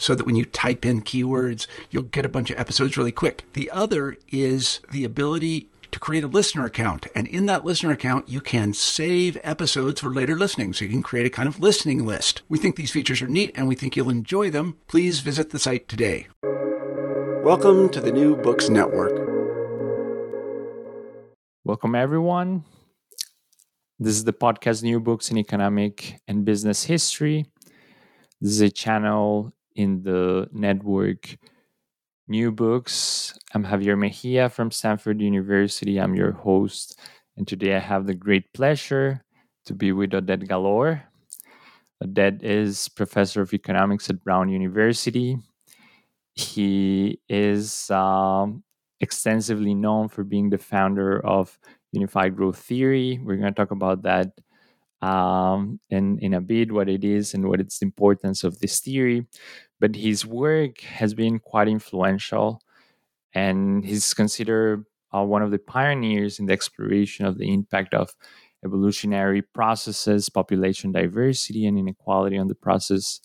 so that when you type in keywords, you'll get a bunch of episodes really quick. The other is the ability to create a listener account. And in that listener account, you can save episodes for later listening. So you can create a kind of listening list. We think these features are neat and we think you'll enjoy them. Please visit the site today. Welcome to the New Books Network. Welcome, everyone. This is the podcast New Books in Economic and Business History. This is a channel in the network New Books. I'm Javier Mejia from Stanford University. I'm your host. And today I have the great pleasure to be with Oded Galor. Oded is professor of economics at Brown University. He is um, extensively known for being the founder of Unified Growth Theory. We're going to talk about that um, in, in a bit, what it is and what its importance of this theory. But his work has been quite influential, and he's considered uh, one of the pioneers in the exploration of the impact of evolutionary processes, population diversity, and inequality on the process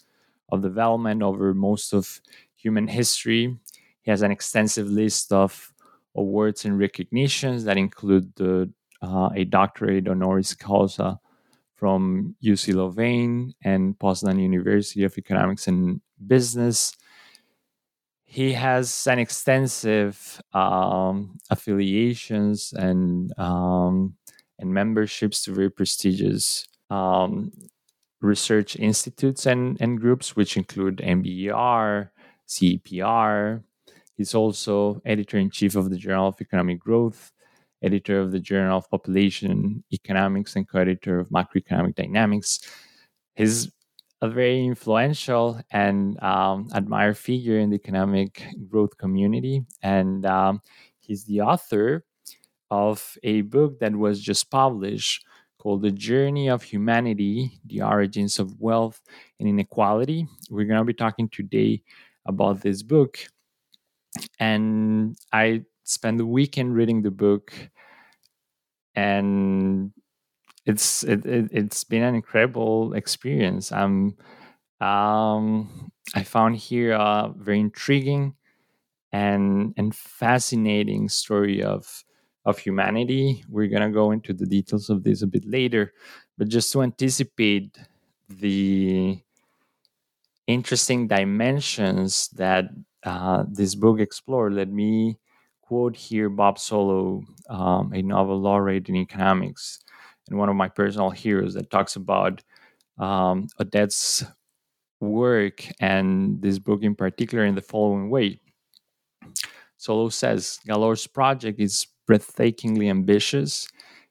of development over most of human history. He has an extensive list of awards and recognitions that include the, uh, a doctorate honoris causa from UC Louvain and Poznan University of Economics and Business. He has an extensive um, affiliations and um, and memberships to very prestigious um, research institutes and, and groups, which include NBER, CEPR. He's also editor in chief of the Journal of Economic Growth, editor of the Journal of Population Economics, and co editor of Macroeconomic Dynamics. He's a very influential and um, admired figure in the economic growth community. And um, he's the author of a book that was just published called The Journey of Humanity The Origins of Wealth and Inequality. We're going to be talking today about this book. And I spent the weekend reading the book, and it's it, it, has been an incredible experience. I'm um, I found here a very intriguing and and fascinating story of of humanity. We're gonna go into the details of this a bit later, but just to anticipate the interesting dimensions that uh, this book explored, let me quote here Bob Solow, um, a Nobel laureate in economics, and one of my personal heroes that talks about um, Oded's work and this book in particular in the following way. Solow says Galor's project is breathtakingly ambitious.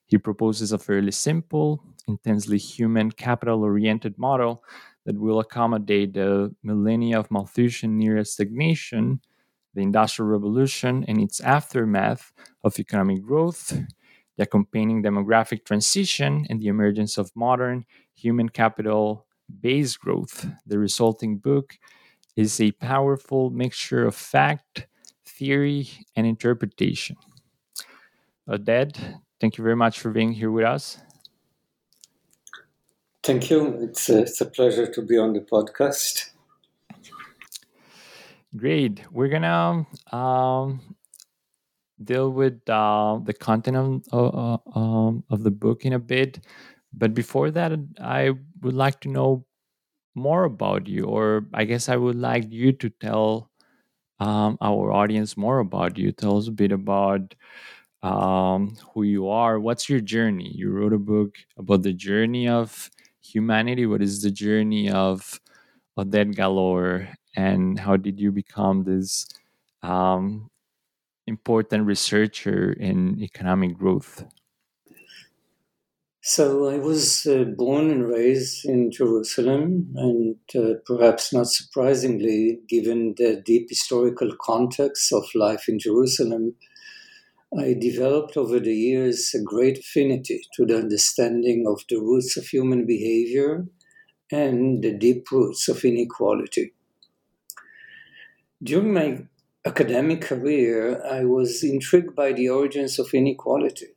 He proposes a fairly simple, intensely human, capital oriented model that will accommodate the millennia of Malthusian near stagnation, the Industrial Revolution and its aftermath of economic growth, the accompanying demographic transition, and the emergence of modern human capital based growth. The resulting book is a powerful mixture of fact, theory, and interpretation. Oded, thank you very much for being here with us. Thank you. It's a, it's a pleasure to be on the podcast. Great. We're gonna um, deal with uh, the content of, uh, um, of the book in a bit, but before that, I would like to know more about you, or I guess I would like you to tell um, our audience more about you. Tell us a bit about um, who you are. What's your journey? You wrote a book about the journey of humanity. What is the journey of Oded Galor, and how did you become this um, important researcher in economic growth? So I was uh, born and raised in Jerusalem, and uh, perhaps not surprisingly, given the deep historical context of life in Jerusalem, I developed over the years a great affinity to the understanding of the roots of human behavior and the deep roots of inequality. During my academic career, I was intrigued by the origins of inequality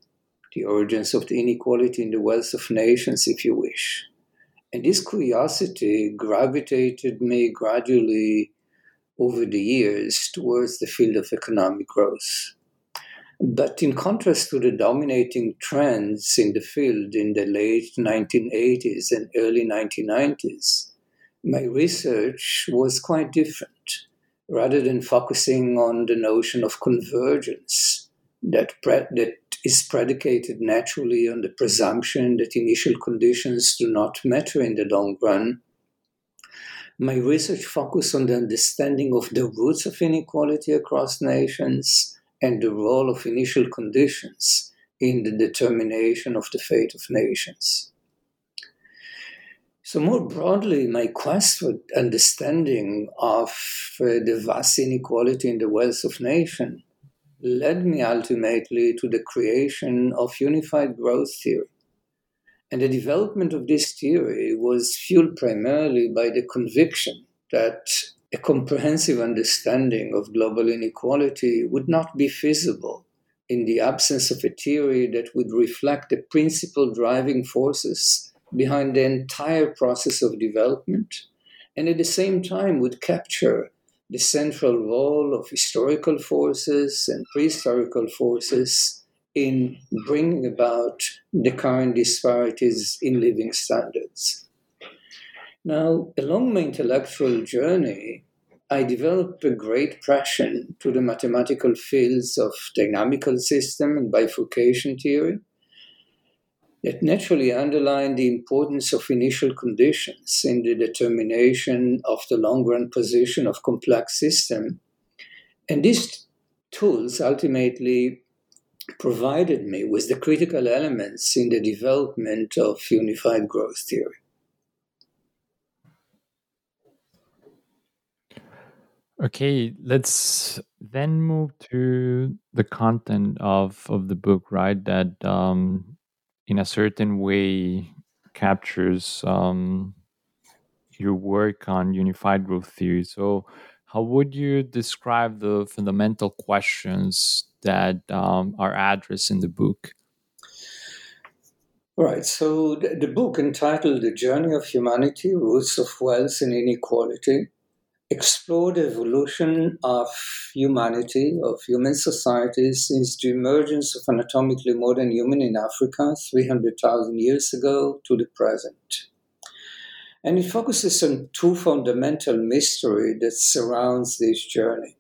the origins of the inequality in the wealth of nations, if you wish. And this curiosity gravitated me gradually over the years towards the field of economic growth. But in contrast to the dominating trends in the field in the late 1980s and early 1990s, my research was quite different. Rather than focusing on the notion of convergence that, pre- that is predicated naturally on the presumption that initial conditions do not matter in the long run. My research focused on the understanding of the roots of inequality across nations and the role of initial conditions in the determination of the fate of nations. So, more broadly, my quest for understanding of uh, the vast inequality in the wealth of nations led me ultimately to the creation of unified growth theory. And the development of this theory was fueled primarily by the conviction that a comprehensive understanding of global inequality would not be feasible in the absence of a theory that would reflect the principal driving forces behind the entire process of development and at the same time would capture the central role of historical forces and prehistorical forces in bringing about the current disparities in living standards. Now, along my intellectual journey, I developed a great passion to the mathematical fields of dynamical system and bifurcation theory, that naturally underline the importance of initial conditions in the determination of the long run position of complex system. And these tools ultimately provided me with the critical elements in the development of unified growth theory. Okay, let's then move to the content of of the book, right? That um, in a certain way captures um, your work on unified growth theory. So, how would you describe the fundamental questions that um, are addressed in the book? Right. So, the book entitled The Journey of Humanity Roots of Wealth and Inequality explore the evolution of humanity, of human societies, since the emergence of anatomically modern human in Africa 300,000 years ago to the present. And it focuses on two fundamental mysteries that surrounds this journey.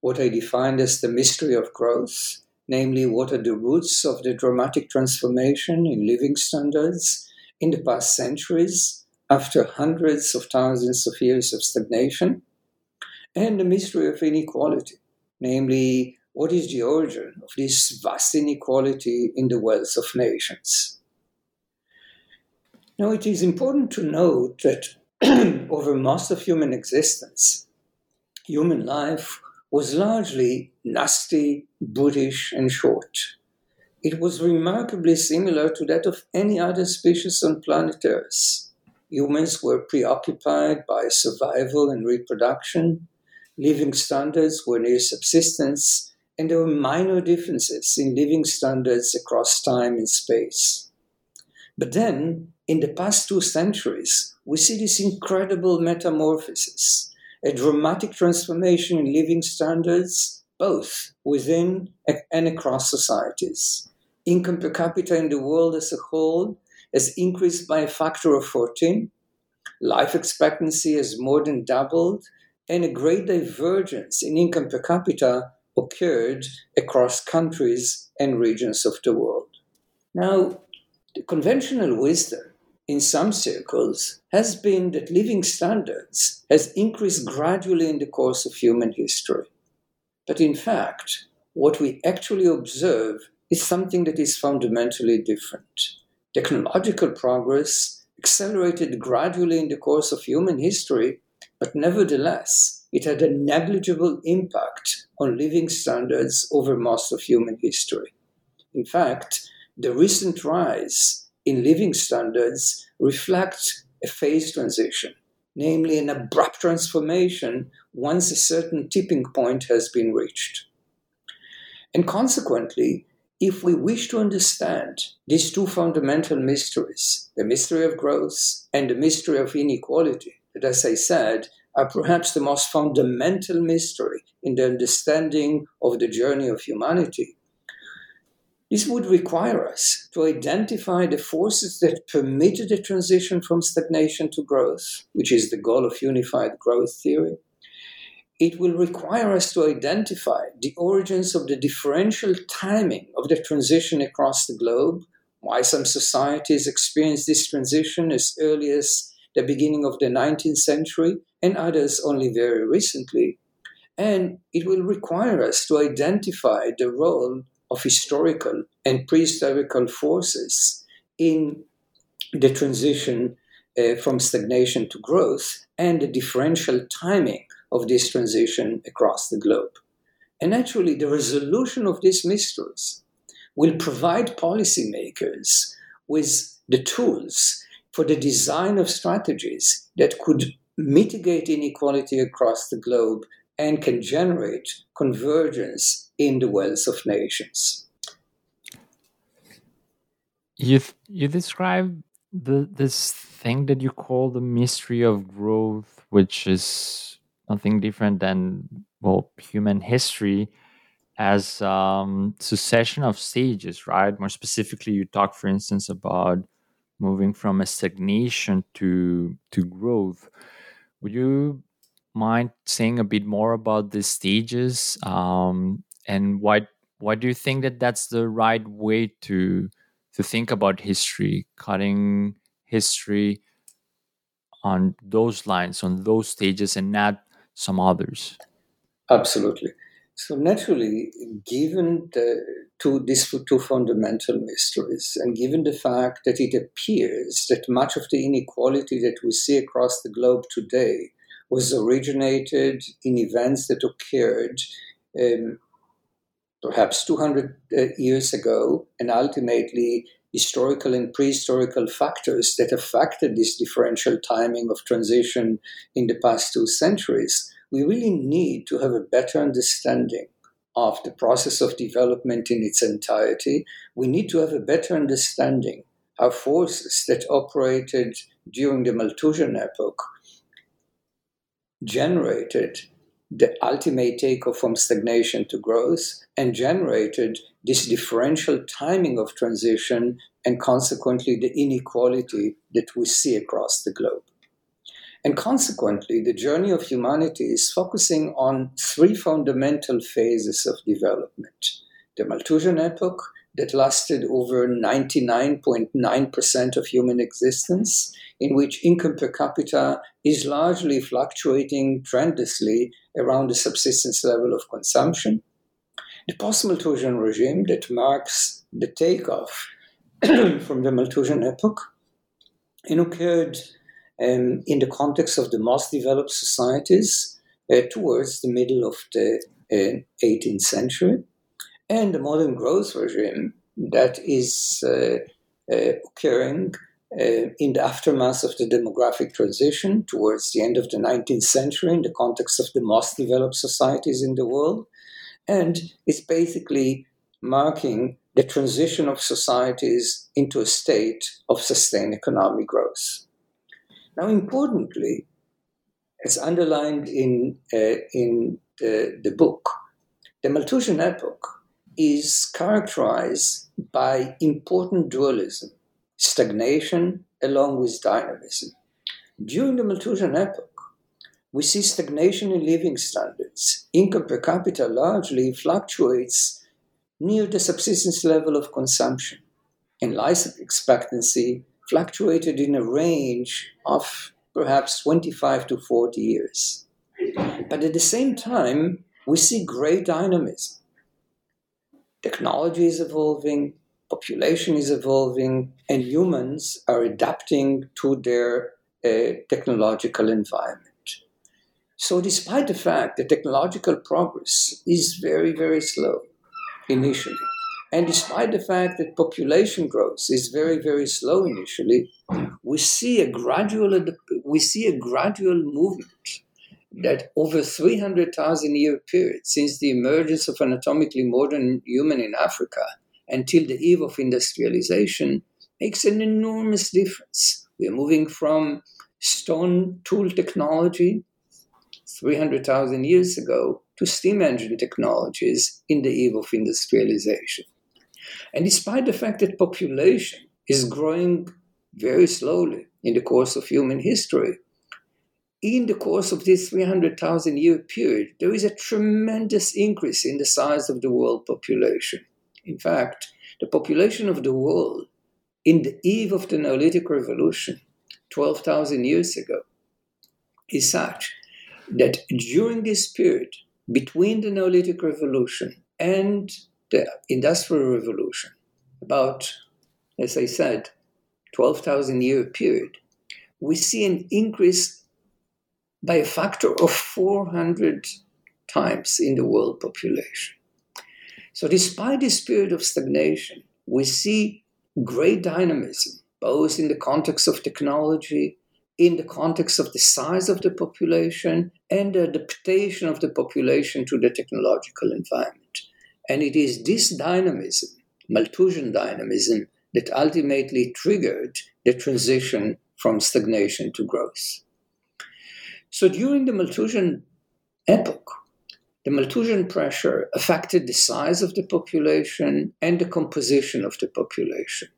What I defined as the mystery of growth, namely what are the roots of the dramatic transformation in living standards in the past centuries after hundreds of thousands of years of stagnation, and the mystery of inequality, namely, what is the origin of this vast inequality in the wealth of nations? Now, it is important to note that over most of human existence, human life was largely nasty, brutish, and short. It was remarkably similar to that of any other species on planet Earth humans were preoccupied by survival and reproduction. Living standards were near subsistence, and there were minor differences in living standards across time and space. But then, in the past two centuries, we see this incredible metamorphosis, a dramatic transformation in living standards, both within and across societies. Income per capita in the world as a whole has increased by a factor of 14. Life expectancy has more than doubled, and a great divergence in income per capita occurred across countries and regions of the world. Now, the conventional wisdom in some circles has been that living standards has increased gradually in the course of human history. But in fact, what we actually observe is something that is fundamentally different. Technological progress accelerated gradually in the course of human history, but nevertheless, it had a negligible impact on living standards over most of human history. In fact, the recent rise in living standards reflects a phase transition, namely an abrupt transformation once a certain tipping point has been reached. And consequently, if we wish to understand these two fundamental mysteries, the mystery of growth and the mystery of inequality, that, as I said, are perhaps the most fundamental mystery in the understanding of the journey of humanity, this would require us to identify the forces that permitted the transition from stagnation to growth, which is the goal of unified growth theory. It will require us to identify the origins of the differential timing of the transition across the globe, why some societies experienced this transition as early as the beginning of the 19th century and others only very recently. And it will require us to identify the role of historical and prehistorical forces in the transition uh, from stagnation to growth and the differential timing of this transition across the globe. And actually, the resolution of these mysteries will provide policymakers with the tools for the design of strategies that could mitigate inequality across the globe and can generate convergence in the wealth of nations. You you describe the this thing that you call the mystery of growth, which is nothing different than well human history as um, succession of stages, right? More specifically, you talk, for instance, about moving from a stagnation to to growth. Would you mind saying a bit more about the stages um, and why why do you think that that's the right way to to think about history cutting history on those lines on those stages and not some others. Absolutely. So naturally given the two these two fundamental mysteries and given the fact that it appears that much of the inequality that we see across the globe today was originated in events that occurred um, perhaps 200 uh, years ago, and ultimately historical and prehistorical factors that affected this differential timing of transition in the past two centuries, we really need to have a better understanding of the process of development in its entirety. We need to have a better understanding how forces that operated during the Malthusian epoch generated the ultimate takeoff from stagnation to growth and generated this differential timing of transition and consequently the inequality that we see across the globe. And consequently, the journey of humanity is focusing on three fundamental phases of development the Malthusian epoch, that lasted over 99.9% of human existence, in which income per capita is largely fluctuating tremendously around the subsistence level of consumption. The post Malthusian regime that marks the takeoff from the Malthusian epoch and occurred um, in the context of the most developed societies uh, towards the middle of the uh, 18th century and the modern growth regime that is uh, uh, occurring uh, in the aftermath of the demographic transition towards the end of the 19th century in the context of the most developed societies in the world. And it's basically marking the transition of societies into a state of sustained economic growth. Now, importantly, as underlined in, uh, in the, the book, the Malthusian epoch is characterized by important dualism, stagnation along with dynamism. During the Malthusian epoch, we see stagnation in living standards. Income per capita largely fluctuates near the subsistence level of consumption, and life expectancy fluctuated in a range of perhaps 25 to 40 years. But at the same time, we see great dynamism. Technology is evolving, population is evolving, and humans are adapting to their uh, technological environment. So, despite the fact that technological progress is very, very slow initially, and despite the fact that population growth is very, very slow initially, we see a gradual we see a gradual movement that over 300,000 year period since the emergence of anatomically modern human in Africa until the eve of industrialization makes an enormous difference. We're moving from stone tool technology 300,000 years ago to steam engine technologies in the eve of industrialization. And despite the fact that population is growing very slowly in the course of human history, in the course of this 300,000 year period, there is a tremendous increase in the size of the world population. In fact, the population of the world in the eve of the Neolithic Revolution, 12,000 years ago, is such that during this period between the Neolithic Revolution and the Industrial Revolution, about, as I said, 12,000 year period, we see an increase by a factor of 400 times in the world population. So, despite this period of stagnation, we see great dynamism, both in the context of technology in the context of the size of the population and the adaptation of the population to the technological environment. And it is this dynamism, Malthusian dynamism, that ultimately triggered the transition from stagnation to growth. So during the Malthusian epoch, the Malthusian pressure affected the size of the population and the composition of the population.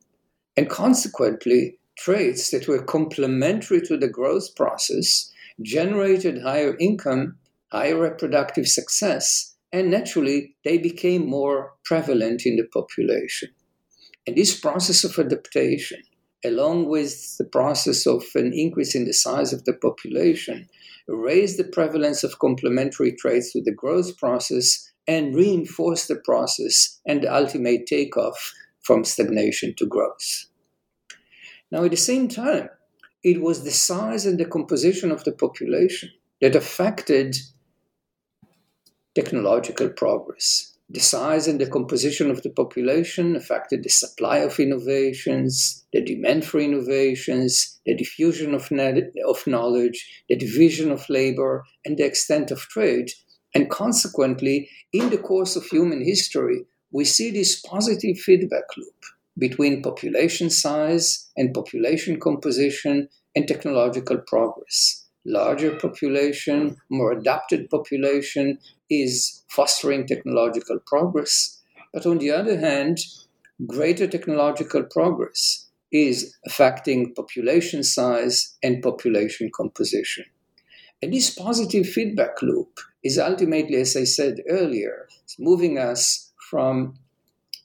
And consequently, traits that were complementary to the growth process generated higher income, higher reproductive success, and naturally they became more prevalent in the population. And this process of adaptation, along with the process of an increase in the size of the population, raised the prevalence of complementary traits to the growth process and reinforced the process and the ultimate takeoff from stagnation to growth. Now, at the same time, it was the size and the composition of the population that affected technological progress. The size and the composition of the population affected the supply of innovations, the demand for innovations, the diffusion of, of knowledge, the division of labor, and the extent of trade. And consequently, in the course of human history, we see this positive feedback loop between population size and population composition and technological progress. Larger population, more adapted population is fostering technological progress. But on the other hand, greater technological progress is affecting population size and population composition. And this positive feedback loop is ultimately, as I said earlier, moving us from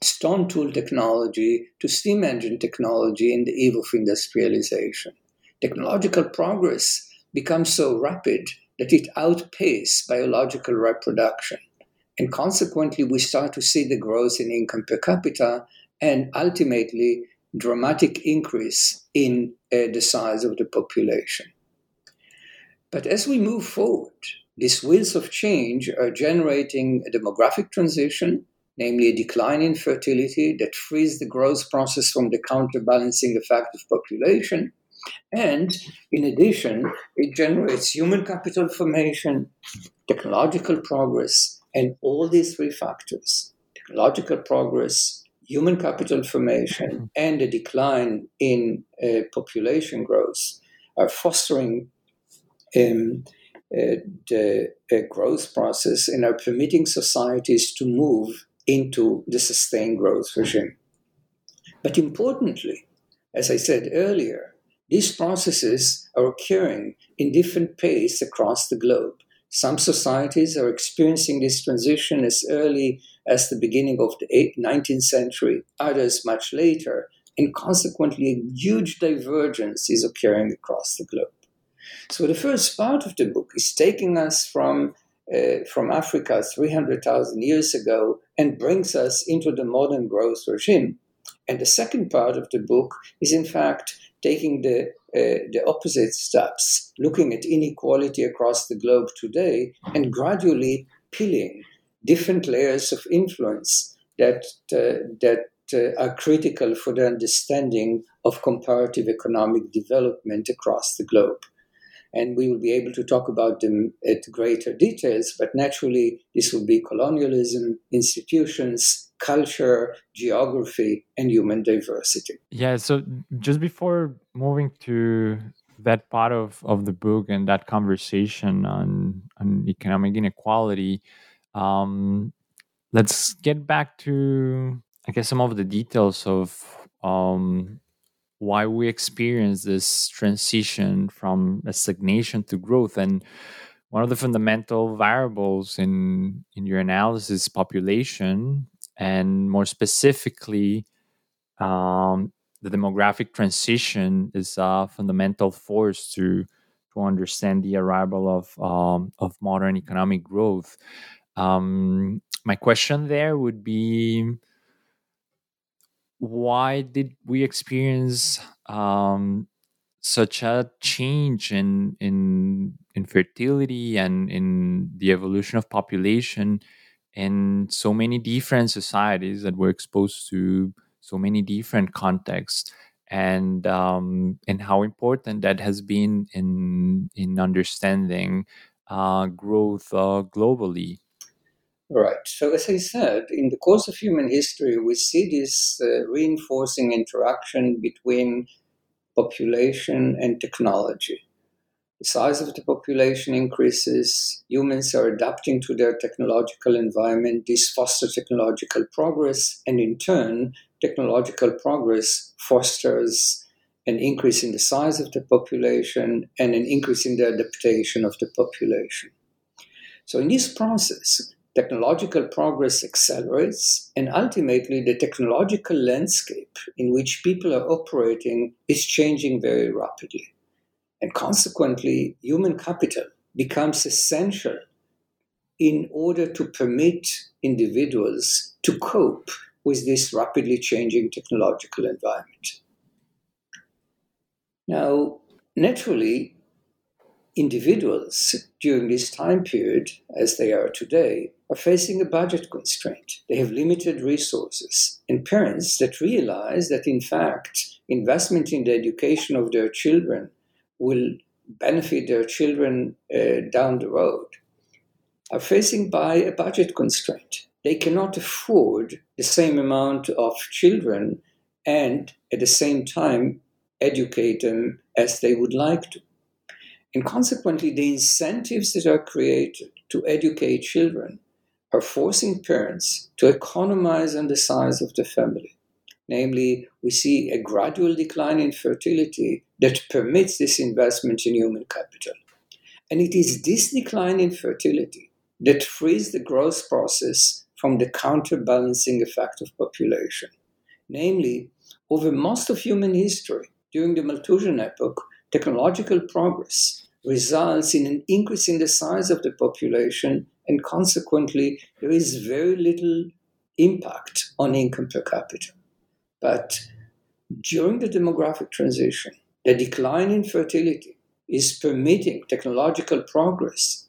stone tool technology to steam engine technology in the eve of industrialization. Technological progress becomes so rapid that it outpaces biological reproduction. And consequently, we start to see the growth in income per capita and ultimately dramatic increase in uh, the size of the population. But as we move forward, these wheels of change are generating a demographic transition namely a decline in fertility that frees the growth process from the counterbalancing effect of population. And in addition, it generates human capital formation, technological progress, and all these three factors technological progress, human capital formation and a decline in uh, population growth are fostering um, uh, the uh, growth process and are permitting societies to move into the sustained growth regime. But importantly, as I said earlier, these processes are occurring in different pace across the globe. Some societies are experiencing this transition as early as the beginning of the 19th century, others much later, and consequently, a huge divergence is occurring across the globe. So, the first part of the book is taking us from, uh, from Africa 300,000 years ago and brings us into the modern growth regime. And the second part of the book is, in fact, taking the, uh, the opposite steps, looking at inequality across the globe today and gradually peeling different layers of influence that, uh, that uh, are critical for the understanding of comparative economic development across the globe. And we will be able to talk about them at greater details, but naturally, this will be colonialism, institutions, culture, geography, and human diversity. Yeah, so just before moving to that part of, of the book and that conversation on, on economic inequality, um, let's get back to, I guess, some of the details of um, why we experience this transition from stagnation to growth. And one of the fundamental variables in, in your analysis population, and more specifically, um, the demographic transition is a fundamental force to to understand the arrival of um, of modern economic growth. Um, my question there would be why did we experience um, such a change in in in fertility and in the evolution of population in so many different societies that were exposed to so many different contexts? And um, and how important that has been in in understanding uh, growth uh, globally Right. So, as I said, in the course of human history, we see this uh, reinforcing interaction between population and technology. The size of the population increases, humans are adapting to their technological environment, this fosters technological progress, and in turn, technological progress fosters an increase in the size of the population and an increase in the adaptation of the population. So, in this process, technological progress accelerates, and ultimately, the technological landscape in which people are operating is changing very rapidly. And consequently, human capital becomes essential in order to permit individuals to cope with this rapidly changing technological environment. Now, naturally, individuals during this time period, as they are today, are facing a budget constraint. They have limited resources. And parents that realize that, in fact, investment in the education of their children will benefit their children uh, down the road are facing by a budget constraint. They cannot afford the same amount of children and at the same time educate them as they would like to. And consequently, the incentives that are created to educate children are forcing parents to economize on the size of the family. Namely, we see a gradual decline in fertility that permits this investment in human capital. And it is this decline in fertility that frees the growth process from the counterbalancing effect of population. Namely, over most of human history, during the Malthusian epoch, technological progress results in an increase in the size of the population and consequently, there is very little impact on income per capita. But during the demographic transition, the decline in fertility is permitting technological progress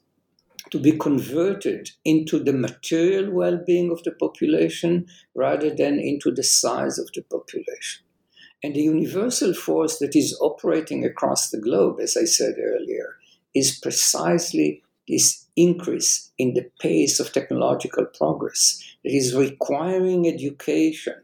to be converted into the material well being of the population rather than into the size of the population. And the universal force that is operating across the globe, as I said earlier, is precisely this increase in the pace of technological progress that is requiring education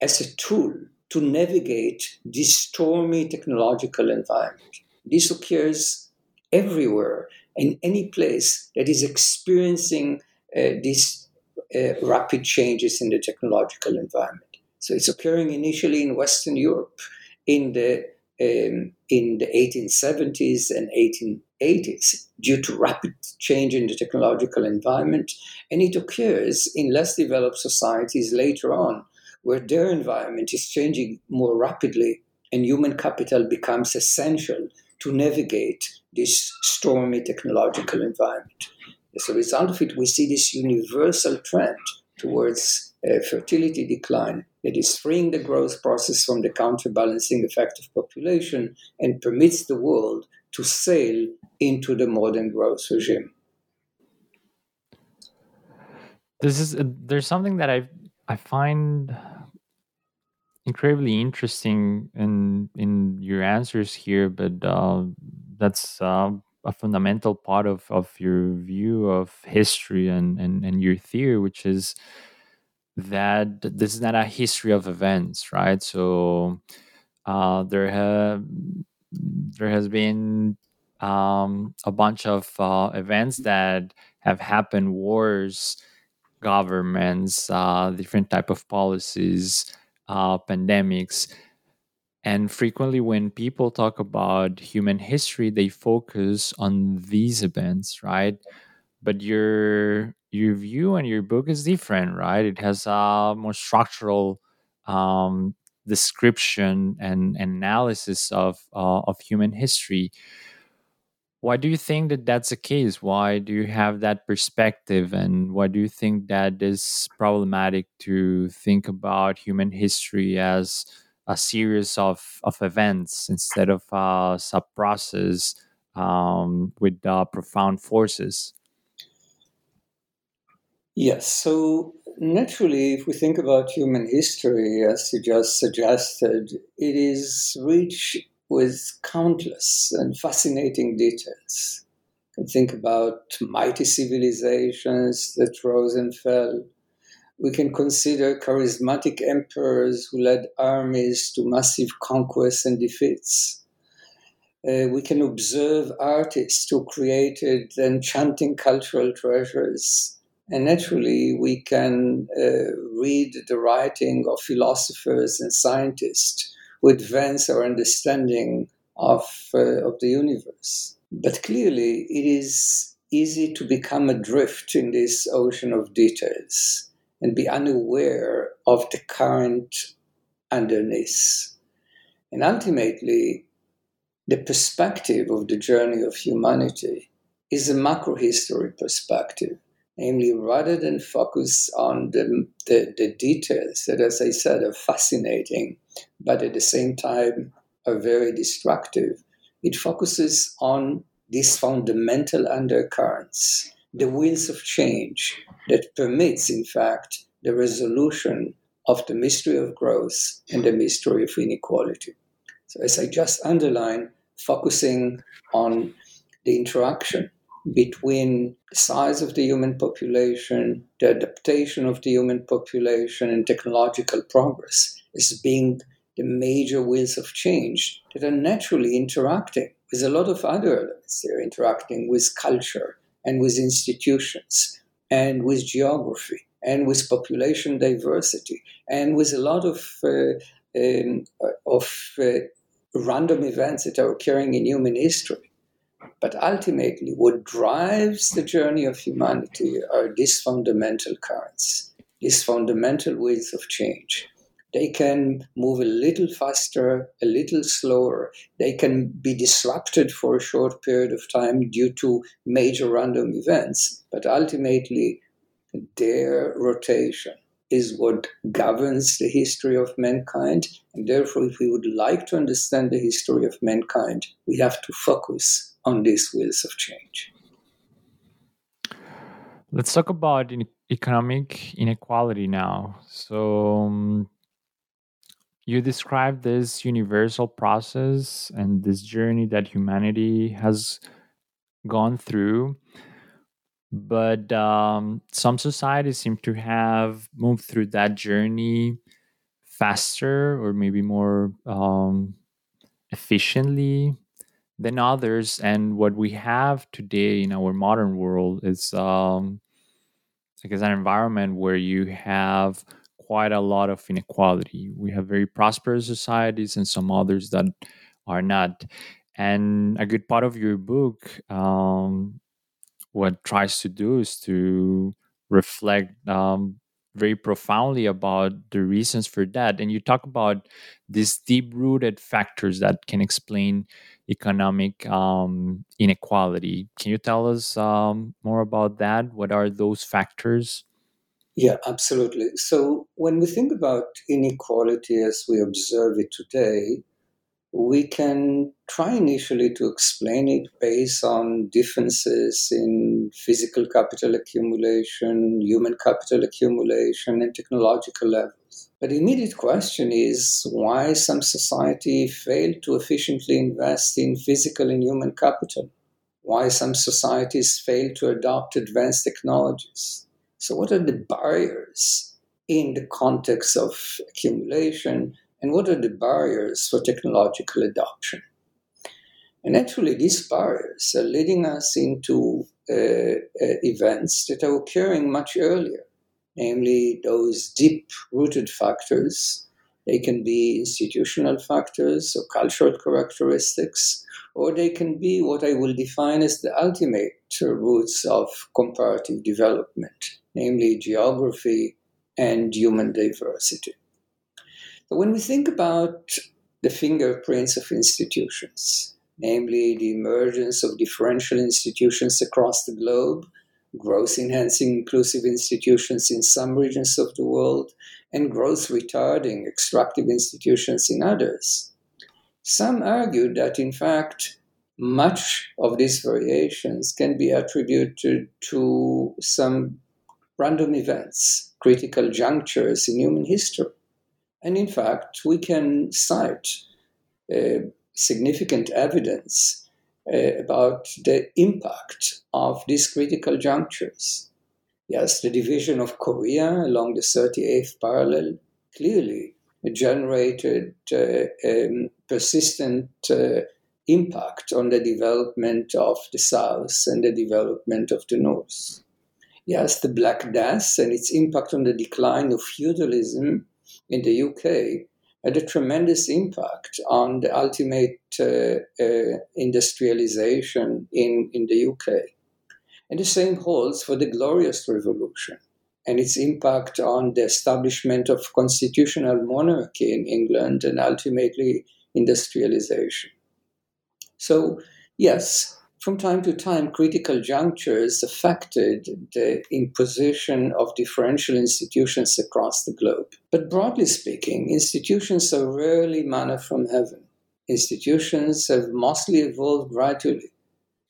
as a tool to navigate this stormy technological environment. This occurs everywhere in any place that is experiencing uh, these uh, rapid changes in the technological environment. So it's occurring initially in Western Europe in the um, in the 1870s and 1880s due to rapid change in the technological environment, and it occurs in less developed societies later on, where their environment is changing more rapidly, and human capital becomes essential to navigate this stormy technological environment. As a result of it, we see this universal trend towards uh, fertility decline that is freeing the growth process from the counterbalancing effect of population and permits the world to sail into the modern growth regime. This is uh, there's something that I I find incredibly interesting in in your answers here, but uh, that's uh, a fundamental part of, of your view of history and, and, and your theory, which is that this is not a history of events, right? So uh, there have there has been um, a bunch of uh, events that have happened, wars, governments, uh, different type of policies, uh, pandemics, and frequently, when people talk about human history, they focus on these events, right? But your your view and your book is different, right? It has a more structural um, description and analysis of uh, of human history. Why do you think that that's the case? Why do you have that perspective, and why do you think that is problematic to think about human history as a series of, of events instead of a sub process um, with uh, profound forces. Yes, so naturally, if we think about human history, as you just suggested, it is rich with countless and fascinating details. You can think about mighty civilizations that rose and fell, we can consider charismatic emperors who led armies to massive conquests and defeats. Uh, we can observe artists who created enchanting cultural treasures. And naturally, we can uh, read the writing of philosophers and scientists who advance our understanding of, uh, of the universe. But clearly, it is easy to become adrift in this ocean of details and be unaware of the current underneath. And ultimately, the perspective of the journey of humanity is a macro history perspective. Namely, rather than focus on the, the, the details that, as I said, are fascinating, but at the same time are very destructive, it focuses on these fundamental undercurrents the wheels of change that permits, in fact, the resolution of the mystery of growth and the mystery of inequality. So, as I just underlined, focusing on the interaction between the size of the human population, the adaptation of the human population, and technological progress as being the major wheels of change that are naturally interacting with a lot of other elements. They're interacting with culture, and with institutions and with geography and with population diversity and with a lot of uh, um, of uh, random events that are occurring in human history. But ultimately, what drives the journey of humanity are these fundamental currents, these fundamental ways of change. They can move a little faster, a little slower. They can be disrupted for a short period of time due to major random events. But ultimately, their rotation is what governs the history of mankind. And therefore, if we would like to understand the history of mankind, we have to focus on these wheels of change. Let's talk about economic inequality now. So, um, you describe this universal process and this journey that humanity has gone through but um, some societies seem to have moved through that journey faster or maybe more um, efficiently than others. And what we have today in our modern world is, um, I guess, an environment where you have quite a lot of inequality. We have very prosperous societies and some others that are not. And a good part of your book, um, what tries to do is to reflect um, very profoundly about the reasons for that. And you talk about these deep rooted factors that can explain economic um, inequality. Can you tell us um, more about that? What are those factors? Yeah, absolutely. So when we think about inequality as we observe it today, we can try initially to explain it based on differences in physical capital accumulation, human capital accumulation, and technological levels. But the immediate question is why some society fail to efficiently invest in physical and human capital? Why some societies fail to adopt advanced technologies? So, what are the barriers in the context of accumulation and what are the barriers for technological adoption. And actually, these barriers are leading us into uh, uh, events that are occurring much earlier, namely those deep rooted factors. They can be institutional factors or cultural characteristics, or they can be what I will define as the ultimate roots of comparative development, namely geography and human diversity. But when we think about the fingerprints of institutions, namely the emergence of differential institutions across the globe, growth enhancing inclusive institutions in some regions of the world, and growth retarding extractive institutions in others. Some argue that, in fact, much of these variations can be attributed to some random events, critical junctures in human history. And in fact, we can cite uh, significant evidence uh, about the impact of these critical junctures. Yes, the division of Korea along the 38th parallel clearly generated uh, um, persistent uh, impact on the development of the South and the development of the North. Yes, the Black Death and its impact on the decline of feudalism in the UK had a tremendous impact on the ultimate uh, uh, industrialization in, in the UK. And the same holds for the Glorious Revolution and its impact on the establishment of constitutional monarchy in England and ultimately industrialization. So, yes, from time to time, critical junctures affected the imposition of differential institutions across the globe. But broadly speaking, institutions are rarely manna from heaven. Institutions have mostly evolved gradually.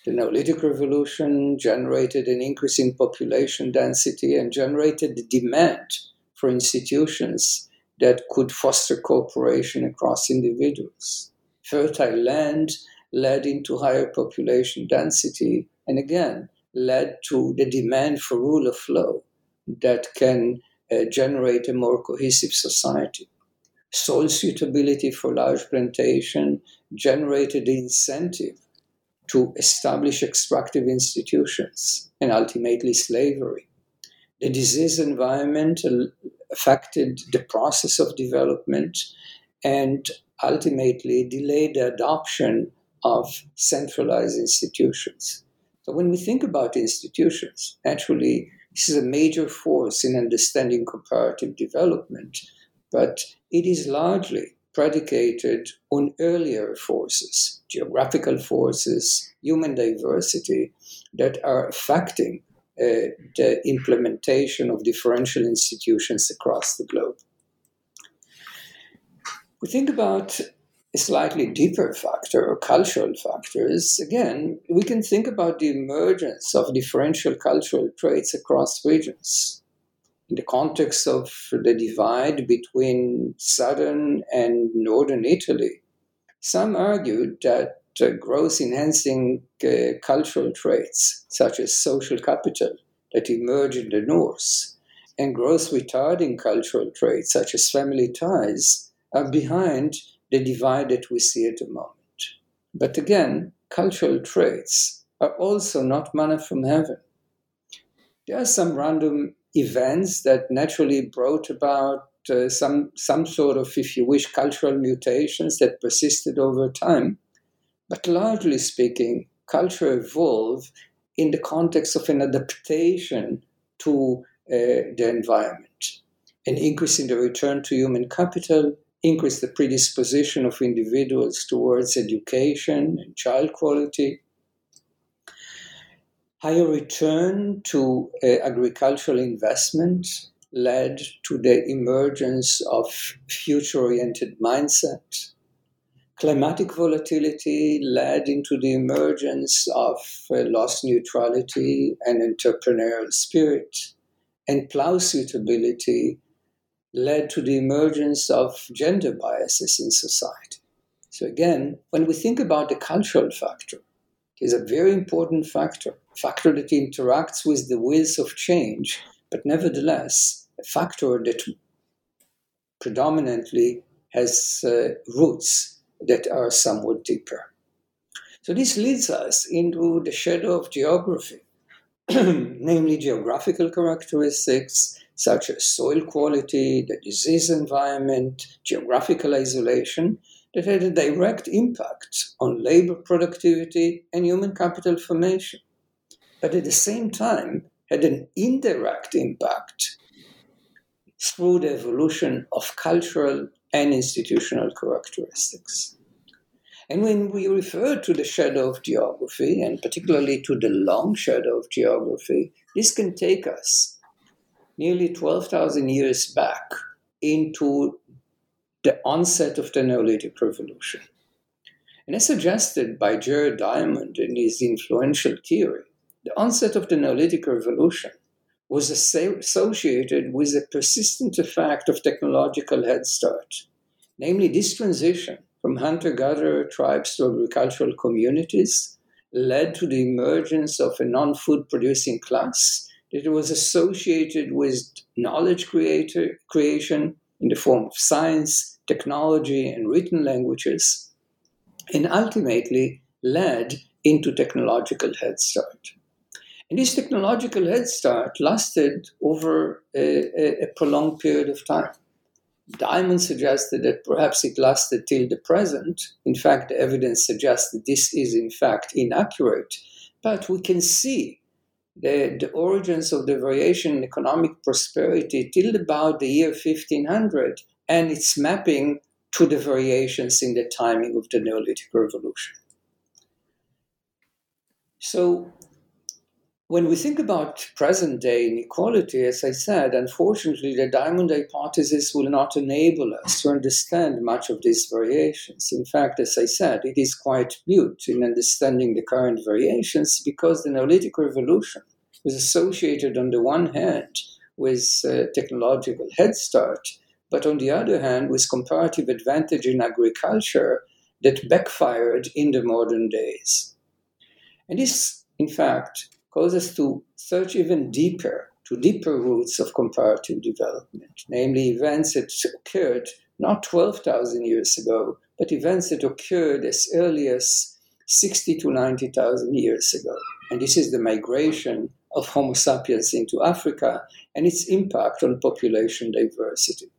The Neolithic Revolution generated an increase in population density and generated the demand for institutions that could foster cooperation across individuals. Fertile land led into higher population density, and again, led to the demand for rule of law that can uh, generate a more cohesive society. Soil suitability for large plantation generated the incentive to establish extractive institutions and ultimately slavery. The disease environment affected the process of development and ultimately delayed the adoption of centralized institutions. So when we think about institutions, actually, this is a major force in understanding comparative development, but it is largely predicated on earlier forces, geographical forces, human diversity, that are affecting uh, the implementation of differential institutions across the globe. We think about slightly deeper factor or cultural factors, again, we can think about the emergence of differential cultural traits across regions. In the context of the divide between southern and northern Italy, some argued that uh, growth enhancing uh, cultural traits, such as social capital, that emerge in the north, and growth retarding cultural traits, such as family ties, are behind the divide that we see at the moment. But again, cultural traits are also not manna from heaven. There are some random events that naturally brought about uh, some, some sort of, if you wish, cultural mutations that persisted over time. But largely speaking, culture evolved in the context of an adaptation to uh, the environment, an increase in the return to human capital, increase the predisposition of individuals towards education and child quality, higher return to uh, agricultural investment led to the emergence of future-oriented mindset. Climatic volatility led into the emergence of uh, loss neutrality and entrepreneurial spirit and plow suitability led to the emergence of gender biases in society. So, again, when we think about the cultural factor, it is a very important factor, factor that interacts with the wheels of change, but nevertheless, a factor that predominantly has uh, roots that are somewhat deeper. So, this leads us into the shadow of geography, namely geographical characteristics such as soil quality, the disease environment, geographical isolation, that had a direct impact on labor productivity and human capital formation, but at the same time had an indirect impact through the evolution of cultural and institutional characteristics. And when we refer to the shadow of geography, and particularly to the long shadow of geography, this can take us nearly 12,000 years back into the onset of the Neolithic Revolution. And as suggested by Jared Diamond in his influential theory, the onset of the Neolithic Revolution was associated with a persistent effect of technological head start, namely this transition from hunter gatherer tribes to agricultural communities led to the emergence of a non food producing class that was associated with knowledge creator, creation in the form of science, technology, and written languages, and ultimately led into technological head start. And this technological head start lasted over a, a, prolonged period of time. Diamond suggested that perhaps it lasted till the present. In fact, the evidence suggests that this is in fact inaccurate. But we can see the, the origins of the variation in economic prosperity till about the year 1500 and its mapping to the variations in the timing of the Neolithic Revolution. So, when we think about present day inequality, as I said, unfortunately, the Diamond hypothesis will not enable us to understand much of these variations. In fact, as I said, it is quite mute in understanding the current variations because the Neolithic Revolution was associated, on the one hand, with uh, technological head start, but on the other hand, with comparative advantage in agriculture that backfired in the modern days. And this, in fact, causes us to search even deeper, to deeper roots of comparative development, namely events that occurred not 12,000 years ago, but events that occurred as early as 60 to 90,000 years ago. And this is the migration of Homo sapiens into Africa and its impact on population diversity.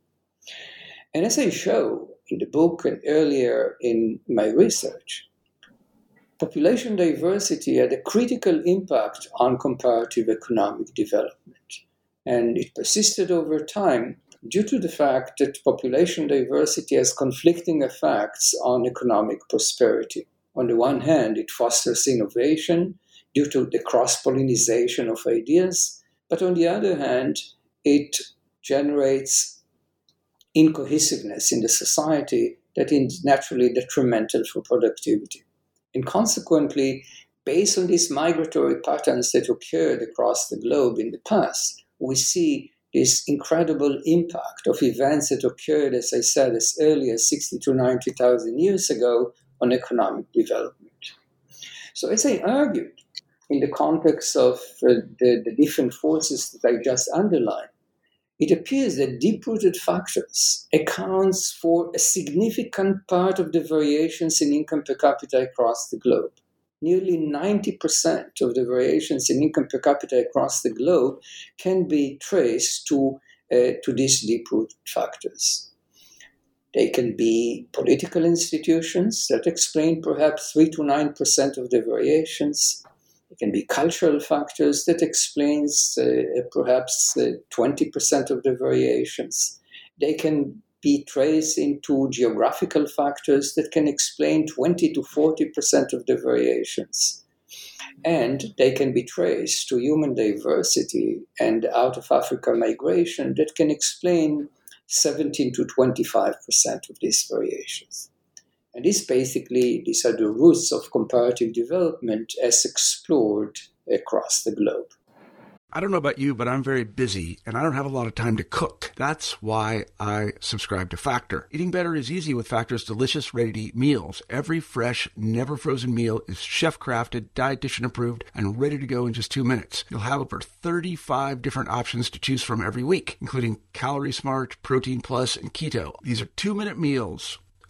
And as I show in the book and earlier in my research, population diversity had a critical impact on comparative economic development. And it persisted over time due to the fact that population diversity has conflicting effects on economic prosperity. On the one hand, it fosters innovation due to the cross pollination of ideas, but on the other hand, it generates incohesiveness in the society that is naturally detrimental for productivity. And consequently, based on these migratory patterns that occurred across the globe in the past, we see this incredible impact of events that occurred, as I said, as early as 60 to 90,000 years ago on economic development. So, as I argued, in the context of uh, the, the different forces that I just underlined, it appears that deep-rooted factors accounts for a significant part of the variations in income per capita across the globe. Nearly 90% of the variations in income per capita across the globe can be traced to, uh, to these deep-rooted factors. They can be political institutions that explain perhaps 3 to 9% of the variations. It can be cultural factors that explains uh, perhaps uh, 20% of the variations. They can be traced into geographical factors that can explain 20 to 40% of the variations. And they can be traced to human diversity and out of Africa migration that can explain 17 to 25% of these variations. And this basically, these are the roots of comparative development as explored across the globe. I don't know about you, but I'm very busy and I don't have a lot of time to cook. That's why I subscribe to Factor. Eating better is easy with Factor's delicious, ready to eat meals. Every fresh, never frozen meal is chef crafted, dietitian approved, and ready to go in just two minutes. You'll have over 35 different options to choose from every week, including Calorie Smart, Protein Plus, and Keto. These are two minute meals.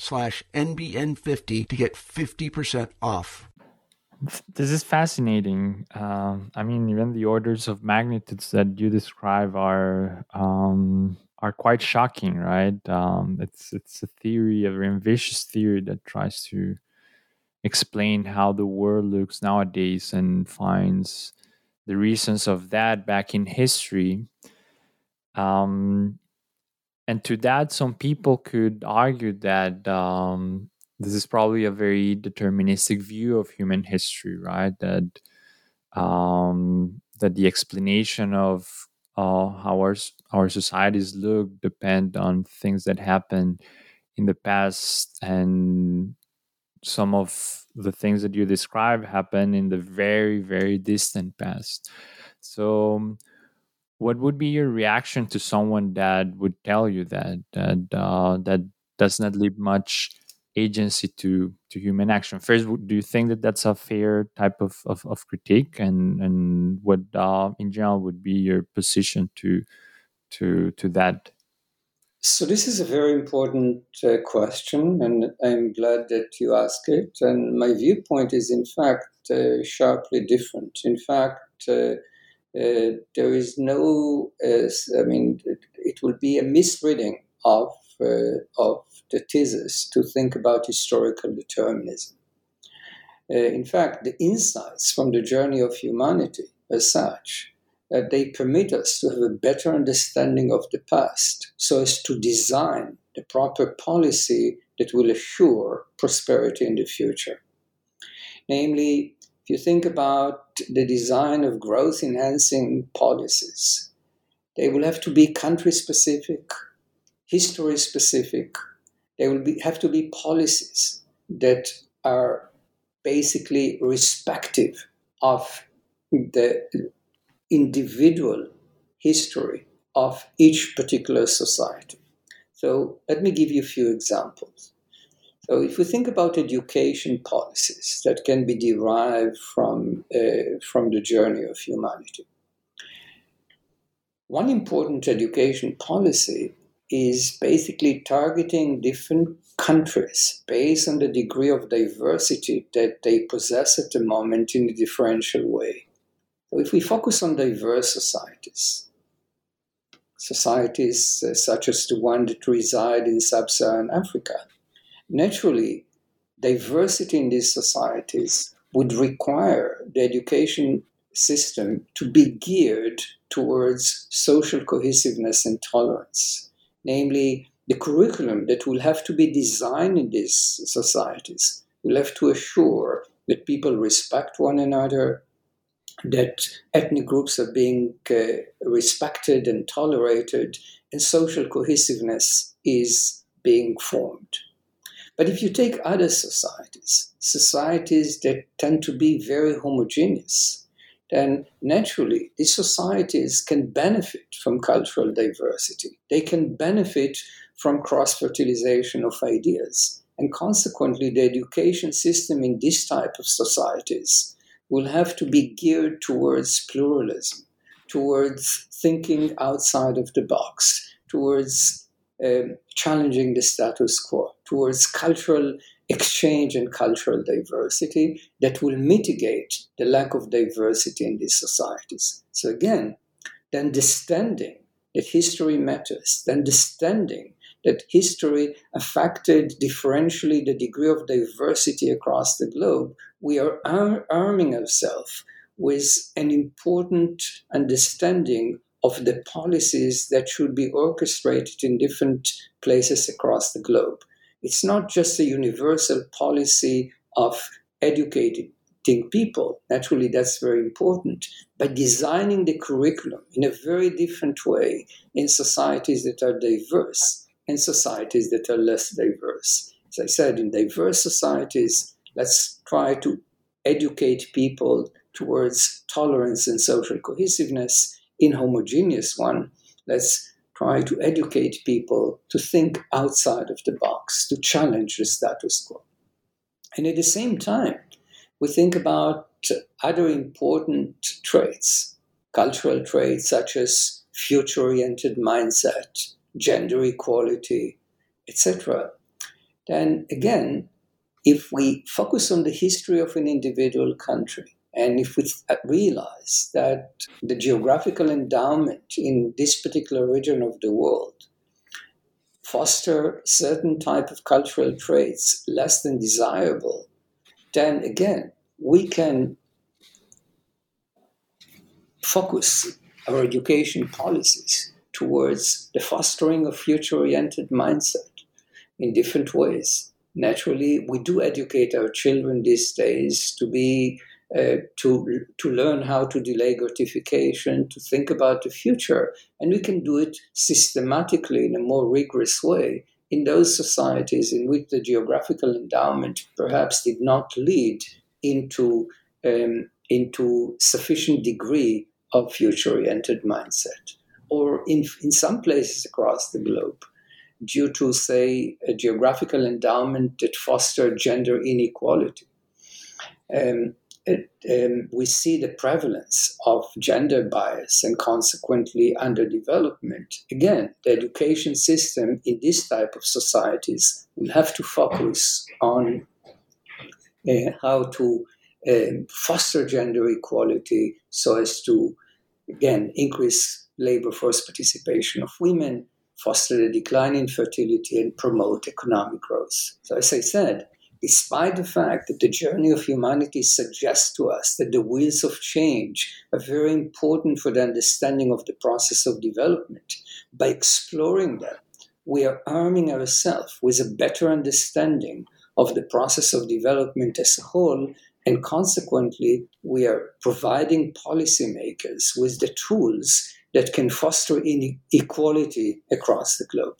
slash NBN50 to get 50% off. This is fascinating. Um, I mean, even the orders of magnitudes that you describe are um, are quite shocking, right? Um, it's it's a theory, a very ambitious theory that tries to explain how the world looks nowadays and finds the reasons of that back in history. Um, and to that, some people could argue that um, this is probably a very deterministic view of human history, right? That um, that the explanation of uh, how our our societies look depend on things that happened in the past, and some of the things that you describe happen in the very very distant past. So what would be your reaction to someone that would tell you that that uh, that does not leave much agency to to human action? First do you think that that's a fair type of of, of critique? And and what uh, in general would be your position to to to that? So this is a very important uh, question and i'm glad that you ask it. And my viewpoint is in fact uh, sharply different. In fact uh, there is no, uh, I mean, it, it, will be a misreading of, uh, of the thesis to think about historical determinism. in fact, the insights from the journey of humanity as such that they permit us to have a better understanding of the past so as to design the proper policy that will assure prosperity in the future. Namely, if you think about the design of growth enhancing policies, they will have to be country specific, history specific. They will be, have to be policies that are basically respective of the individual history of each particular society. So let me give you a few examples. So, if we think about education policies that can be derived from, uh, from the journey of humanity, one important education policy is basically targeting different countries based on the degree of diversity that they possess at the moment in a differential way. So, if we focus on diverse societies, societies uh, such as the one that reside in sub Saharan Africa, naturally, diversity in these societies would require the education system to be geared towards social cohesiveness and tolerance. Namely, the curriculum that will have to be designed in these societies will have to assure that people respect one another, that ethnic groups are being uh, respected and tolerated, and social cohesiveness is being formed. But if you take other societies, societies that tend to be very homogeneous, then naturally these societies can benefit from cultural diversity. They can benefit from cross fertilization of ideas. And consequently, the education system in this type of societies will have to be geared towards pluralism, towards thinking outside of the box, towards um, challenging the status quo, towards cultural exchange and cultural diversity that will mitigate the lack of diversity in these societies. So, again, the understanding that history matters, the understanding that history affected differentially the degree of diversity across the globe, we are ar- arming ourselves with an important understanding of the policies that should be orchestrated in different places across the globe. It's not just a universal policy of educating people. Naturally, that's very important. But designing the curriculum in a very different way in societies that are diverse and societies that are less diverse. As I said, in diverse societies, let's try to educate people towards tolerance and social cohesiveness. In homogeneous one, let's try to educate people to think outside of the box, to challenge the status quo. And at the same time, we think about other important traits, cultural traits such as future oriented mindset, gender equality, etc. Then again, if we focus on the history of an individual country, and if we realize that the geographical endowment in this particular region of the world foster certain type of cultural traits less than desirable, then again, we can focus our education policies towards the fostering of future oriented mindset in different ways. Naturally, we do educate our children these days to be uh, to to learn how to delay gratification, to think about the future, and we can do it systematically in a more rigorous way in those societies in which the geographical endowment perhaps did not lead into um, into sufficient degree of future-oriented mindset, or in in some places across the globe, due to say a geographical endowment that fostered gender inequality. Um, it, um, we see the prevalence of gender bias and consequently underdevelopment. Again, the education system in this type of societies will have to focus on uh, how to um, foster gender equality so as to, again, increase labor force participation of women, foster the decline in fertility, and promote economic growth. So, as I said, despite the fact that the journey of humanity suggests to us that the wheels of change are very important for the understanding of the process of development, by exploring them, we are arming ourselves with a better understanding of the process of development as a whole, and consequently, we are providing policymakers with the tools that can foster inequality across the globe.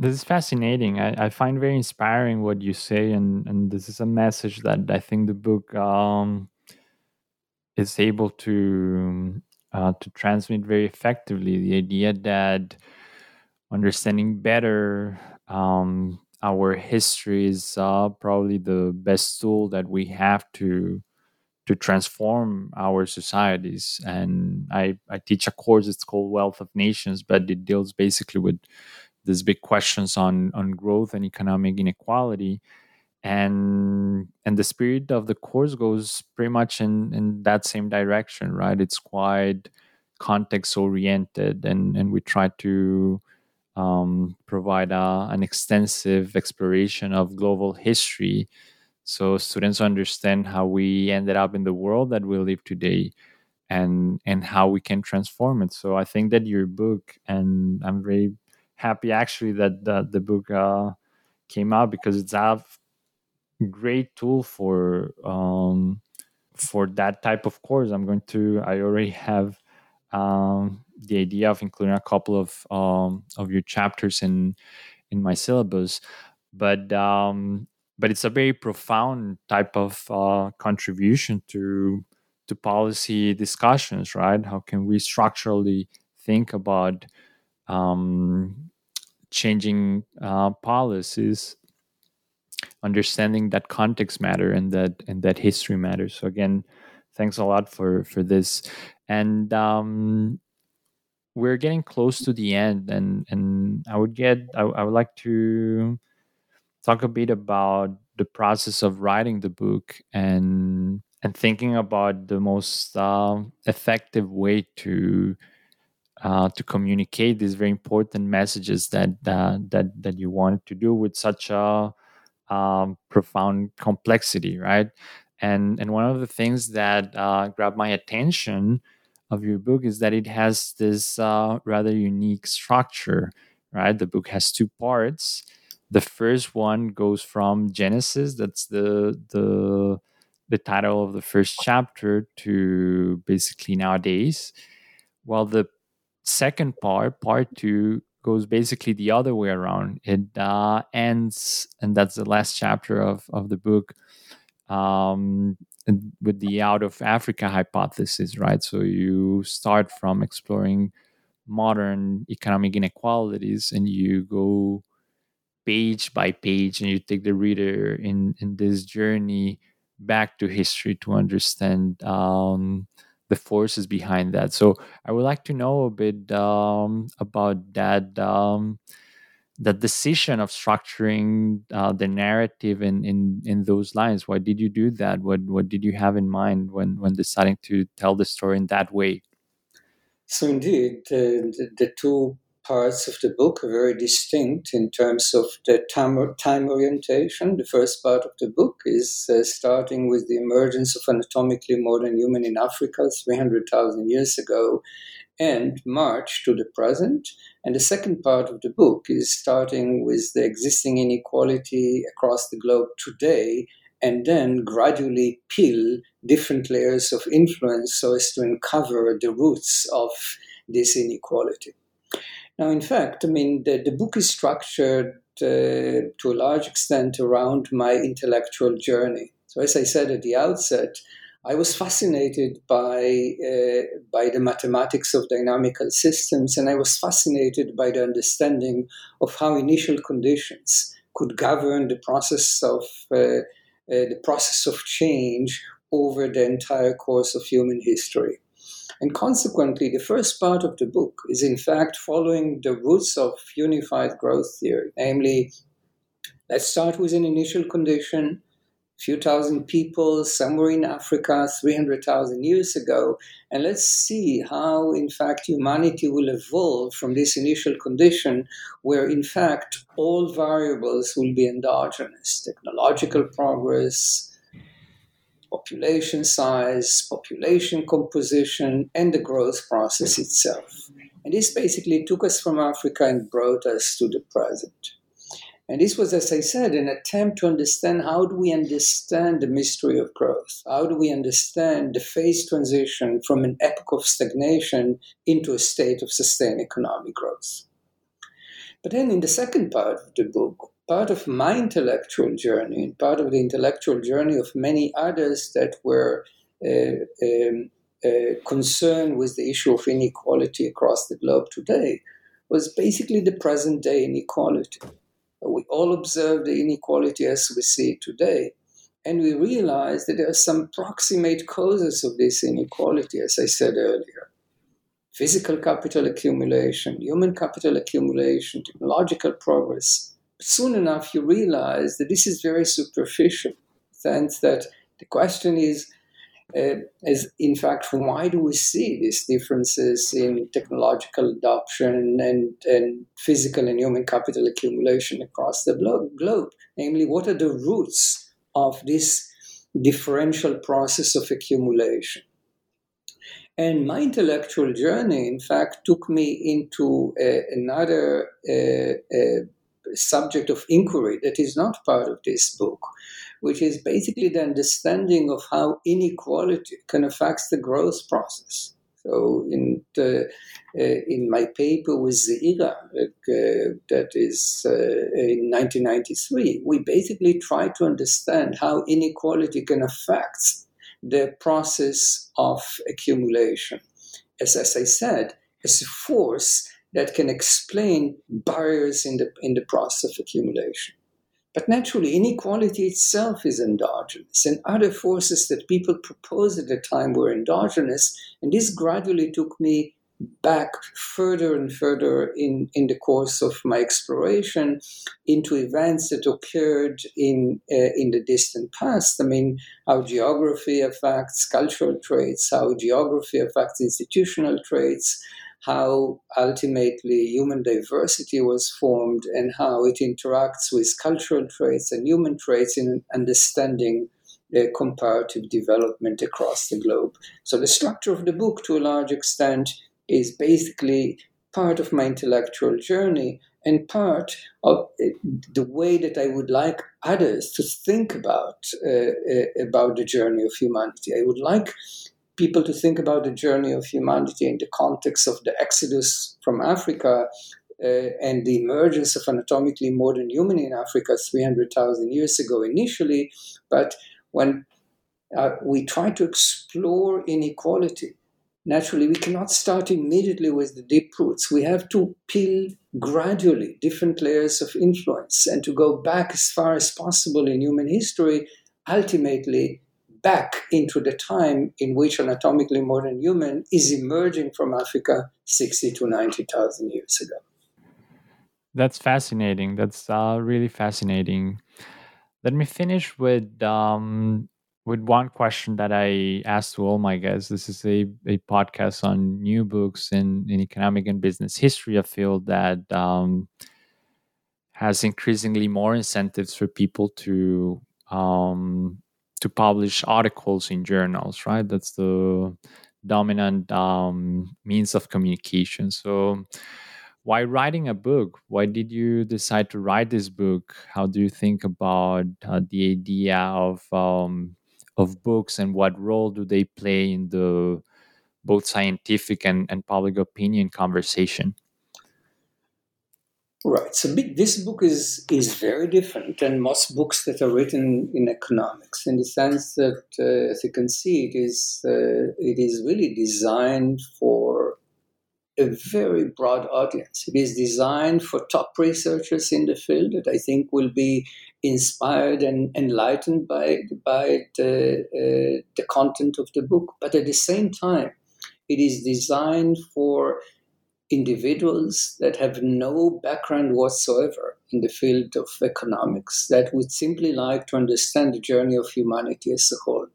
This is fascinating. I, I, find very inspiring what you say, and, and this is a message that I think the book um, is able to uh, to transmit very effectively. The idea that understanding better um, our history is uh, probably the best tool that we have to to transform our societies. And I, I teach a course. It's called Wealth of Nations, but it deals basically with these big questions on on growth and economic inequality. And and the spirit of the course goes pretty much in in that same direction right? It's quite context oriented and and we try to um, provide a, an extensive exploration of global history so students understand how we ended up in the world that we live today and and how we can transform it. So i think that your book and i'm very happy actually that the, the book uh, came out because it's a great tool for um, for that type of course. I'm going to. I already have um, the idea of including a couple of um, of your chapters in in my syllabus, but um, but it's a very profound type of uh, contribution to to policy discussions, right? How can we structurally think about um, changing uh, policies, understanding that context matter and that and that history matters. So again, thanks a lot for for this, and um, we're getting close to the end, and and I would get I, I would like to talk a bit about the process of writing the book and and thinking about the most uh, effective way to uh, to communicate these very important messages that uh, that that you wanted to do with such a um, profound complexity, right? And and one of the things that uh, grabbed my attention of your book is that it has this uh, rather unique structure, right? The book has two parts. The first one goes from Genesis, that's the the the title of the first chapter, to basically nowadays, while the second part, part two, goes basically the other way around. It uh, ends, and that's the last chapter of, of the book, um, with the out of Africa hypothesis, right? So you start from exploring modern economic inequalities and you go page by page and you take the reader in, in this journey back to history to understand um, the forces behind that. So I would like to know a bit um, about that um, that decision of structuring uh, the narrative in, in in those lines. Why did you do that? What what did you have in mind when when deciding to tell the story in that way? So indeed, the, the, the two parts of the book are very distinct in terms of the time, time orientation. The first part of the book is uh, starting with the emergence of anatomically modern human in Africa 300,000 years ago and march to the present. And the second part of the book is starting with the existing inequality across the globe today and then gradually peel different layers of influence so as to uncover the roots of this inequality. Now, in fact, I mean, the, the book is structured uh, to a large extent around my intellectual journey. So, as I said at the outset, I was fascinated by, uh, by the mathematics of dynamical systems, and I was fascinated by the understanding of how initial conditions could govern the process of uh, uh, the process of change over the entire course of human history. And consequently, the first part of the book is in fact following the roots of unified growth theory, namely, let's start with an initial condition, a few thousand people somewhere in Africa 300,000 years ago, and let's see how, in fact, humanity will evolve from this initial condition where, in fact, all variables will be endogenous. Technological progress population size, population composition, and the growth process itself. And this basically took us from Africa and brought us to the present. And this was, as I said, an attempt to understand how do we understand the mystery of growth? How do we understand the phase transition from an epoch of stagnation into a state of sustained economic growth? But then in the second part of the book, part of my intellectual journey and part of the intellectual journey of many others that were uh, um, uh, concerned with the issue of inequality across the globe today was basically the present day inequality. We all observe the inequality as we see it today. And we realize that there are some proximate causes of this inequality, as I said earlier physical capital accumulation, human capital accumulation, technological progress, soon enough you realize that this is very superficial. Sense that the question is, uh, is in fact, why do we see these differences in technological adoption and, and physical and human capital accumulation across the globe? Namely, what are the roots of this differential process of accumulation? And my intellectual journey, in fact, took me into uh, another uh, uh subject of inquiry that is not part of this book, which is basically the understanding of how inequality can affect the growth process. So in the, uh, in my paper with Zeira, uh, that is uh, in 1993, we basically try to understand how inequality can affect the process of accumulation. As, as I said, as a force that can explain barriers in the, in the process of accumulation. But naturally, inequality itself is endogenous, and other forces that people proposed at the time were endogenous, and this gradually took me back further and further in, in the course of my exploration into events that occurred in, uh, in the distant past. I mean, how geography affects cultural traits, how geography affects institutional traits, how ultimately human diversity was formed and how it interacts with cultural traits and human traits in understanding the comparative development across the globe. So the structure of the book, to a large extent, is basically part of my intellectual journey and part of the way that I would like others to think about uh, uh about the journey of humanity. I would like people to think about the journey of humanity in the context of the exodus from Africa uh, and the emergence of anatomically modern human in Africa 300,000 years ago initially. But when uh, we try to explore inequality, naturally we cannot start immediately with the deep roots. We have to peel gradually different layers of influence and to go back as far as possible in human history, ultimately back into the time in which an anatomically modern human is emerging from Africa 60 to 90,000 years ago. That's fascinating. That's uh, really fascinating. Let me finish with um, with one question that I asked to all my guests. This is a, a podcast on new books in, in economic and business history, a field that um, has increasingly more incentives for people to um, to publish articles in journals, right? That's the dominant um, means of communication. So, why writing a book? Why did you decide to write this book? How do you think about uh, the idea of um, of books and what role do they play in the both scientific and, and public opinion conversation? Right. So this book is is very different than most books that are written in economics, in the sense that, uh, as you can see, it is uh, it is really designed for a very broad audience. It is designed for top researchers in the field that I think will be inspired and enlightened by by the uh, the content of the book. But at the same time, it is designed for individuals that have no background whatsoever in the field of economics that would simply like to understand the journey of humanity as a whole.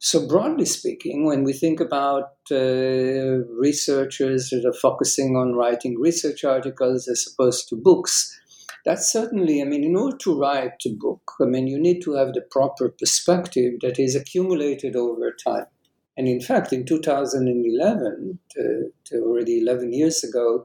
So, broadly speaking, when we think about uh, researchers that are focusing on writing research articles as opposed to books, that's certainly, I mean, in order to write a book, I mean, you need to have the proper perspective that is accumulated over time. And in fact, in 2011, to, to already 11 years ago,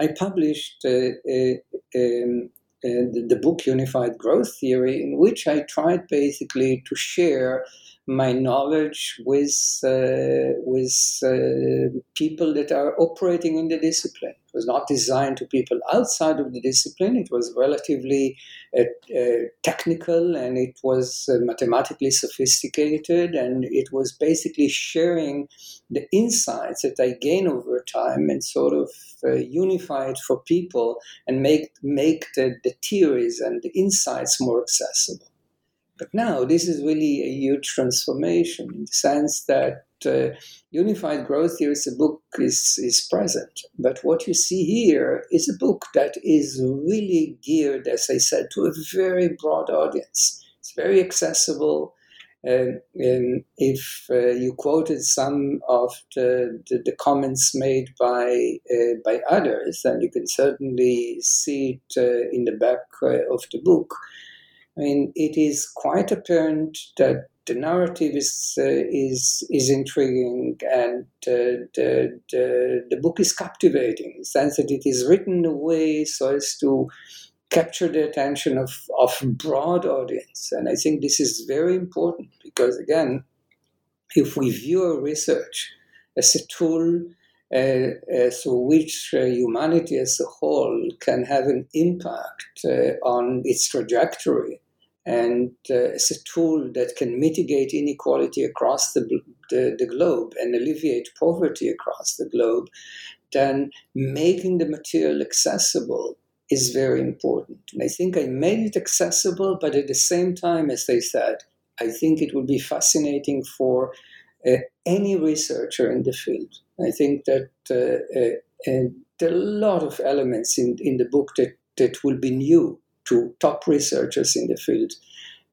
I published uh, uh, um, uh, the, the book Unified Growth Theory, in which I tried basically to share my knowledge with uh, with uh, people that are operating in the discipline. It was not designed to people outside of the discipline. It was relatively uh, uh technical and it was uh, mathematically sophisticated, and it was basically sharing the insights that I gain over time and sort of unify it for people and make make the, the theories and the insights more accessible. But now this is really a huge transformation in the sense that uh, Unified Growth Theory is a book is, is present. But what you see here is a book that is really geared, as I said, to a very broad audience. It's very accessible. and if uh, you quoted some of the, the, the comments made by uh, by others, then you can certainly see it uh, in the back uh, of the book. I mean, it is quite apparent that the narrative is uh, is is intriguing and uh, the, the the book is captivating in the sense that it is written in a way so as to capture the attention of, of broad audience. And I think this is very important because, again, if we view our research as a tool uh, uh, through which uh, humanity as a whole can have an impact uh, on its trajectory, and uh, as a tool that can mitigate inequality across the, the, the globe and alleviate poverty across the globe, then making the material accessible is very important. And I think I made it accessible, but at the same time, as I said, I think it would be fascinating for uh, any researcher in the field. I think that uh, uh, there are a lot of elements in, in the book that, that will be new to top researchers in the field.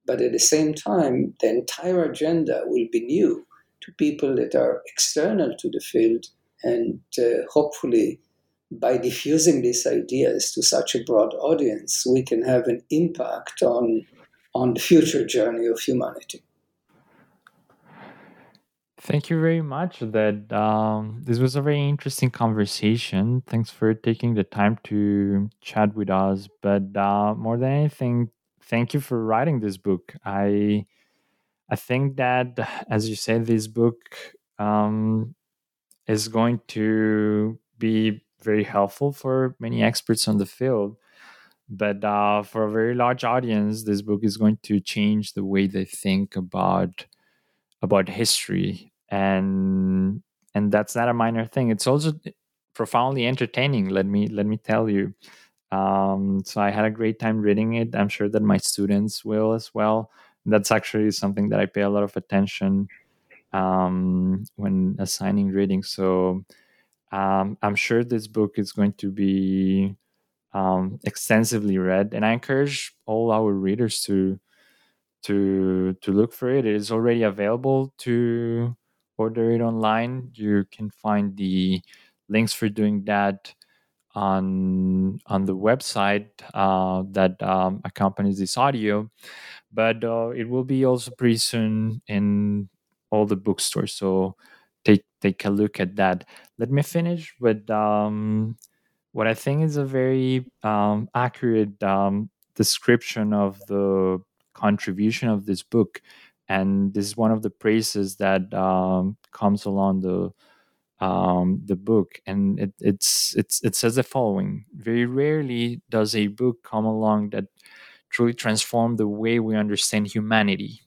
But at the same time, the entire agenda will be new to people that are external to the field. And uh, hopefully, by diffusing these ideas to such a broad audience, we can have an impact on, on the future journey of humanity. Thank you very much. That um, this was a very interesting conversation. Thanks for taking the time to chat with us. But uh, more than anything, thank you for writing this book. I I think that, as you said, this book um, is going to be very helpful for many experts on the field. But uh, for a very large audience, this book is going to change the way they think about about history, and and that's not a minor thing. It's also profoundly entertaining. Let me let me tell you. Um, so I had a great time reading it. I'm sure that my students will as well. That's actually something that I pay a lot of attention um, when assigning reading. So um, I'm sure this book is going to be um, extensively read, and I encourage all our readers to to to look for it. It is already available to order it online. You can find the links for doing that on on the website uh, that um, accompanies this audio. But uh, it will be also pretty soon in all the bookstores. So take take a look at that. Let me finish with um, what I think is a very um, accurate um, description of the contribution of this book, and this is one of the praises that um, comes along the um, the book, and it, it's it's it says the following: Very rarely does a book come along that truly transform the way we understand humanity.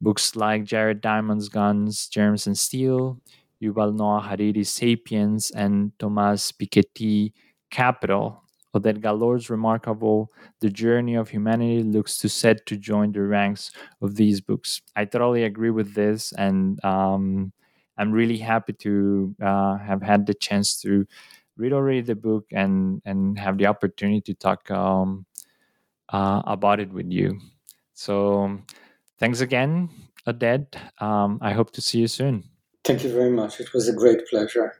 Books like Jared Diamond's Guns, Germs and Steel, Yuval Noah Harari's Sapiens, and Thomas Piketty Capital. Oded Galor's remarkable The Journey of Humanity looks to set to join the ranks of these books. I totally agree with this, and um, I'm really happy to uh, have had the chance to read already the book and and have the opportunity to talk um, uh, about it with you. So thanks again, Oded. Um, I hope to see you soon. Thank you very much. It was a great pleasure.